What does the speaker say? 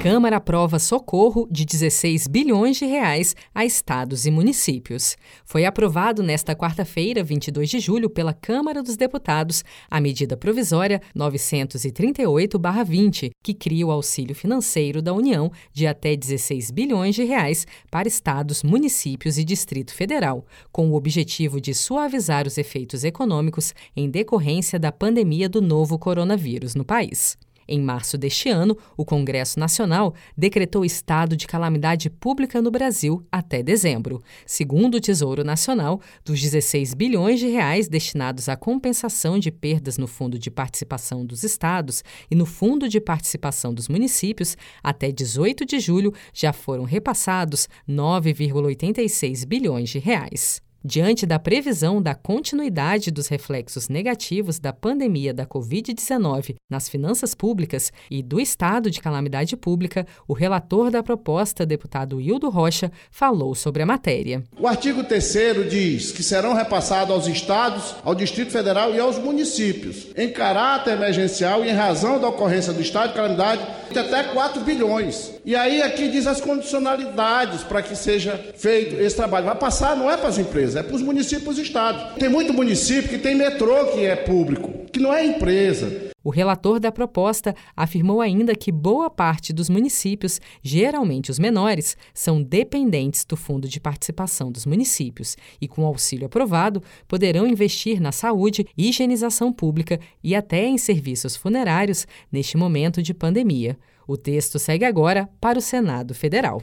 Câmara aprova socorro de 16 bilhões de reais a estados e municípios. Foi aprovado nesta quarta-feira, 22 de julho, pela Câmara dos Deputados a medida provisória 938/20, que cria o auxílio financeiro da União de até 16 bilhões de reais para estados, municípios e Distrito Federal, com o objetivo de suavizar os efeitos econômicos em decorrência da pandemia do novo coronavírus no país. Em março deste ano, o Congresso Nacional decretou estado de calamidade pública no Brasil até dezembro. Segundo o Tesouro Nacional, dos 16 bilhões de reais destinados à compensação de perdas no Fundo de Participação dos Estados e no Fundo de Participação dos Municípios, até 18 de julho já foram repassados 9,86 bilhões de reais. Diante da previsão da continuidade dos reflexos negativos da pandemia da Covid-19 nas finanças públicas e do estado de calamidade pública, o relator da proposta, deputado Hildo Rocha, falou sobre a matéria. O artigo 3 diz que serão repassados aos estados, ao Distrito Federal e aos municípios, em caráter emergencial e em razão da ocorrência do estado de calamidade, até 4 bilhões. E aí aqui diz as condicionalidades para que seja feito esse trabalho. Vai passar não é para as empresas, é para os municípios e estados. Tem muito município que tem metrô que é público, que não é empresa. O relator da proposta afirmou ainda que boa parte dos municípios, geralmente os menores, são dependentes do Fundo de Participação dos Municípios e, com auxílio aprovado, poderão investir na saúde, higienização pública e até em serviços funerários neste momento de pandemia. O texto segue agora para o Senado Federal.